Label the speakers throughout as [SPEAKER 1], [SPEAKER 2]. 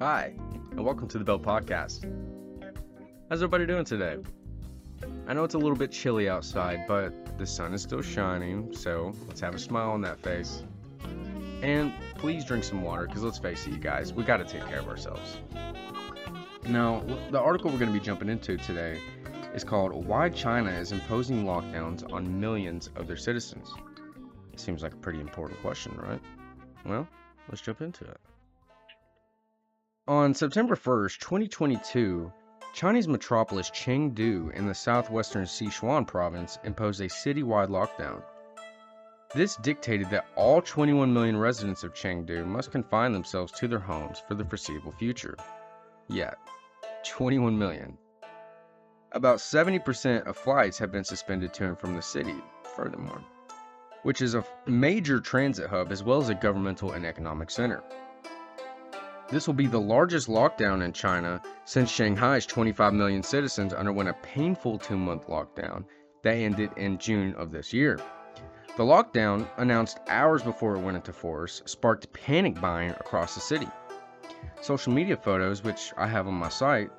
[SPEAKER 1] Hi, and welcome to the Bell Podcast. How's everybody doing today? I know it's a little bit chilly outside, but the sun is still shining, so let's have a smile on that face. And please drink some water, because let's face it, you guys, we gotta take care of ourselves. Now, the article we're gonna be jumping into today is called Why China is Imposing Lockdowns on Millions of Their Citizens. Seems like a pretty important question, right? Well, let's jump into it. On September 1st, 2022, Chinese metropolis Chengdu in the southwestern Sichuan province imposed a citywide lockdown. This dictated that all 21 million residents of Chengdu must confine themselves to their homes for the foreseeable future. Yeah, 21 million. About 70% of flights have been suspended to and from the city, furthermore which is a major transit hub as well as a governmental and economic center. This will be the largest lockdown in China since Shanghai's 25 million citizens underwent a painful two month lockdown that ended in June of this year. The lockdown, announced hours before it went into force, sparked panic buying across the city. Social media photos, which I have on my site,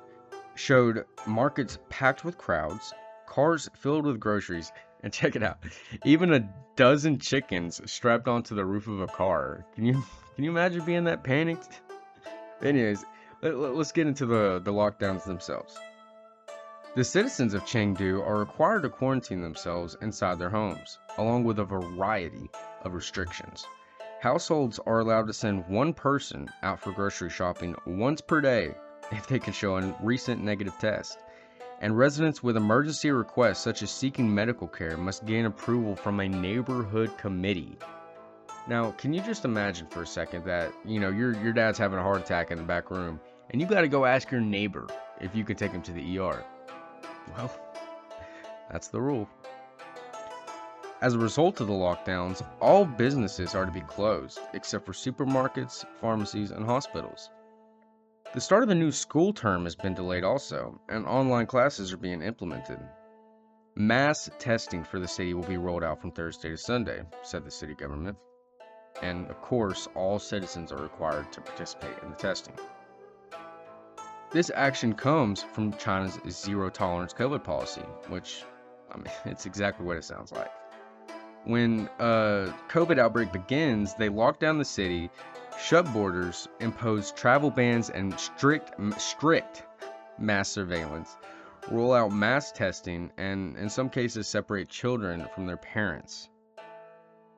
[SPEAKER 1] showed markets packed with crowds, cars filled with groceries, and check it out. Even a dozen chickens strapped onto the roof of a car. Can you can you imagine being that panicked? Anyways, let, us get into the, the lockdowns themselves. The citizens of Chengdu are required to quarantine themselves inside their homes, along with a variety of restrictions. Households are allowed to send one person out for grocery shopping once per day if they can show a recent negative test and residents with emergency requests such as seeking medical care must gain approval from a neighborhood committee. Now, can you just imagine for a second that, you know, your your dad's having a heart attack in the back room and you got to go ask your neighbor if you could take him to the ER? Well, that's the rule. As a result of the lockdowns, all businesses are to be closed except for supermarkets, pharmacies, and hospitals. The start of the new school term has been delayed also, and online classes are being implemented. Mass testing for the city will be rolled out from Thursday to Sunday, said the city government. And of course, all citizens are required to participate in the testing. This action comes from China's zero tolerance COVID policy, which, I mean, it's exactly what it sounds like. When a COVID outbreak begins, they lock down the city shut borders, impose travel bans and strict strict mass surveillance, roll out mass testing, and in some cases separate children from their parents.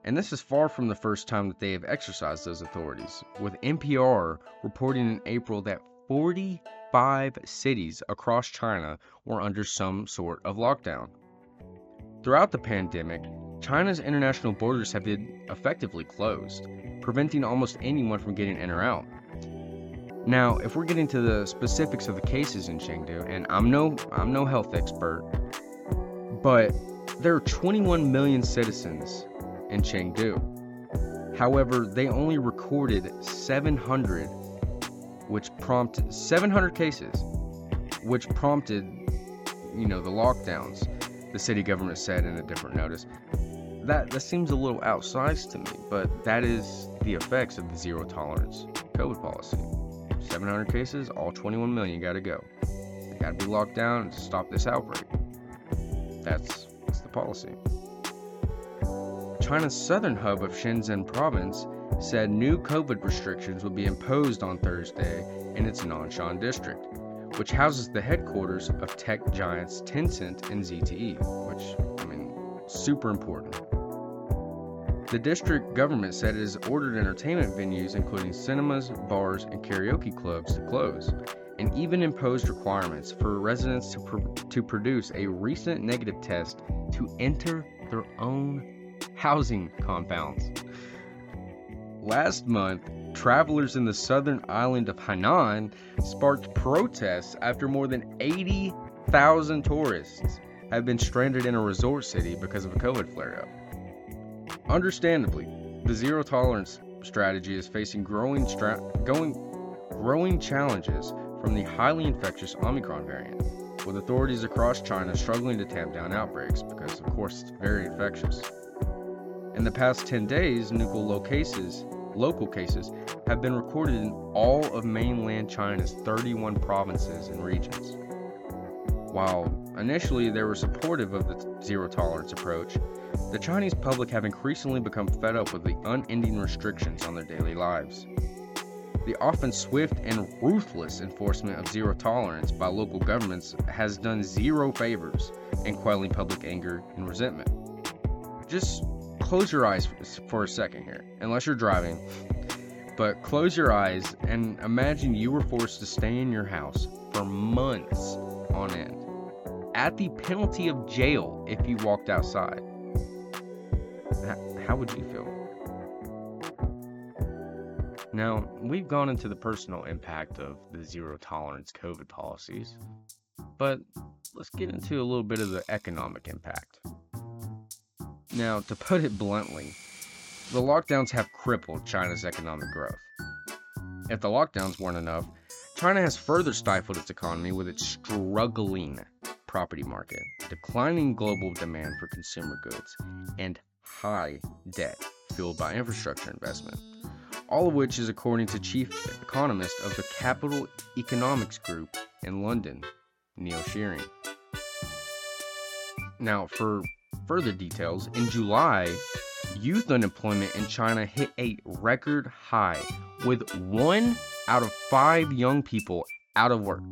[SPEAKER 1] And this is far from the first time that they have exercised those authorities, with NPR reporting in April that 45 cities across China were under some sort of lockdown. Throughout the pandemic, China's international borders have been effectively closed, preventing almost anyone from getting in or out. Now, if we're getting to the specifics of the cases in Chengdu, and I'm no I'm no health expert, but there are 21 million citizens in Chengdu. However, they only recorded 700 which prompted 700 cases which prompted you know the lockdowns the city government said in a different notice that that seems a little outsized to me, but that is the effects of the zero tolerance COVID policy. 700 cases, all 21 million got to go. They got to be locked down to stop this outbreak. That's that's the policy. China's southern hub of Shenzhen province said new COVID restrictions would be imposed on Thursday in its Nanshan district, which houses the headquarters of tech giants Tencent and ZTE, which, I mean, super important. The district government said it has ordered entertainment venues, including cinemas, bars, and karaoke clubs, to close, and even imposed requirements for residents to, pr- to produce a recent negative test to enter their own housing compounds. Last month, travelers in the southern island of Hainan sparked protests after more than 80,000 tourists have been stranded in a resort city because of a COVID flare up. Understandably, the zero tolerance strategy is facing growing, stra- going, growing challenges from the highly infectious Omicron variant, with authorities across China struggling to tamp down outbreaks because, of course, it's very infectious. In the past 10 days, cases local cases have been recorded in all of mainland China's 31 provinces and regions. While initially they were supportive of the zero tolerance approach, the Chinese public have increasingly become fed up with the unending restrictions on their daily lives. The often swift and ruthless enforcement of zero tolerance by local governments has done zero favors in quelling public anger and resentment. Just close your eyes for a second here, unless you're driving. But close your eyes and imagine you were forced to stay in your house for months on end, at the penalty of jail if you walked outside. How would you feel? Now, we've gone into the personal impact of the zero tolerance COVID policies, but let's get into a little bit of the economic impact. Now, to put it bluntly, the lockdowns have crippled China's economic growth. If the lockdowns weren't enough, China has further stifled its economy with its struggling property market, declining global demand for consumer goods, and high debt fueled by infrastructure investment. All of which is according to chief economist of the Capital Economics Group in London, Neil Shearing. Now, for further details, in July, youth unemployment in China hit a record high, with one out of five young people out of work.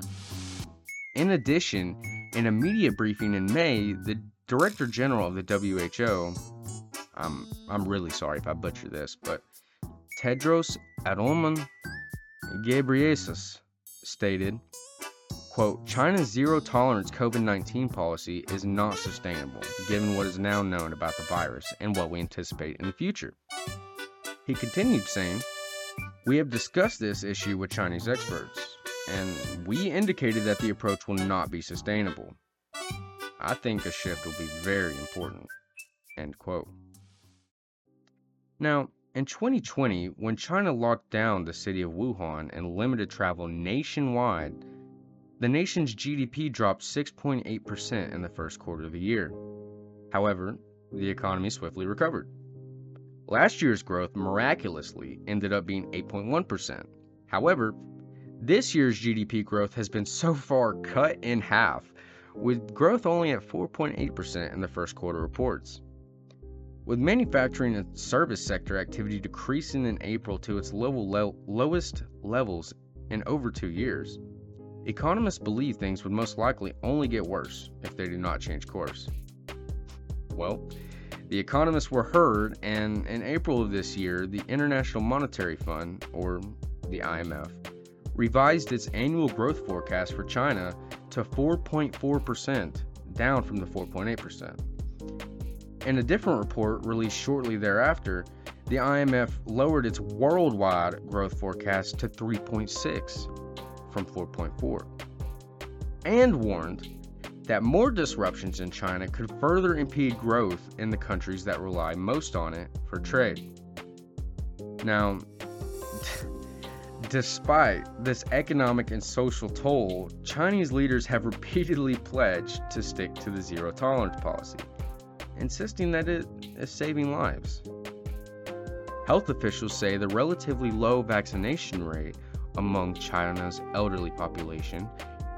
[SPEAKER 1] In addition, in a media briefing in May, the Director General of the WHO, I'm, um, I'm really sorry if I butcher this, but Tedros Adhanom Ghebreyesus stated, Quote, China's zero tolerance COVID 19 policy is not sustainable, given what is now known about the virus and what we anticipate in the future. He continued saying, We have discussed this issue with Chinese experts, and we indicated that the approach will not be sustainable. I think a shift will be very important. End quote. Now, in 2020, when China locked down the city of Wuhan and limited travel nationwide, the nation's GDP dropped 6.8% in the first quarter of the year. However, the economy swiftly recovered. Last year's growth miraculously ended up being 8.1%. However, this year's GDP growth has been so far cut in half, with growth only at 4.8% in the first quarter reports. With manufacturing and service sector activity decreasing in April to its lowest levels in over two years, Economists believe things would most likely only get worse if they do not change course. Well, the economists were heard, and in April of this year, the International Monetary Fund, or the IMF, revised its annual growth forecast for China to 4.4%, down from the 4.8%. In a different report released shortly thereafter, the IMF lowered its worldwide growth forecast to 3.6, from 4.4, and warned that more disruptions in China could further impede growth in the countries that rely most on it for trade. Now, despite this economic and social toll, Chinese leaders have repeatedly pledged to stick to the zero tolerance policy, insisting that it is saving lives. Health officials say the relatively low vaccination rate among China's elderly population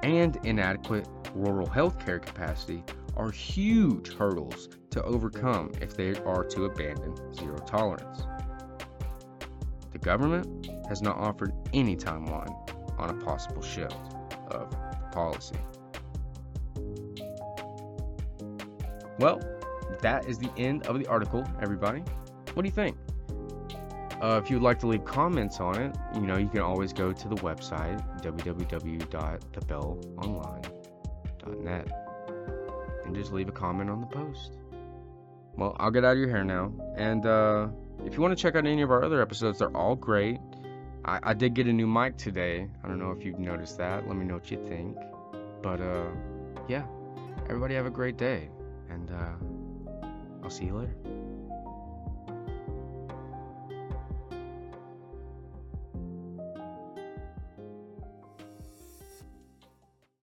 [SPEAKER 1] and inadequate rural healthcare capacity are huge hurdles to overcome if they are to abandon zero tolerance. The government has not offered any timeline on a possible shift of policy. Well, that is the end of the article, everybody. What do you think? Uh, if you'd like to leave comments on it, you know, you can always go to the website www.thebellonline.net and just leave a comment on the post. Well, I'll get out of your hair now. And uh, if you want to check out any of our other episodes, they're all great. I, I did get a new mic today. I don't know if you've noticed that. Let me know what you think. But uh, yeah, everybody have a great day. And uh, I'll see you later.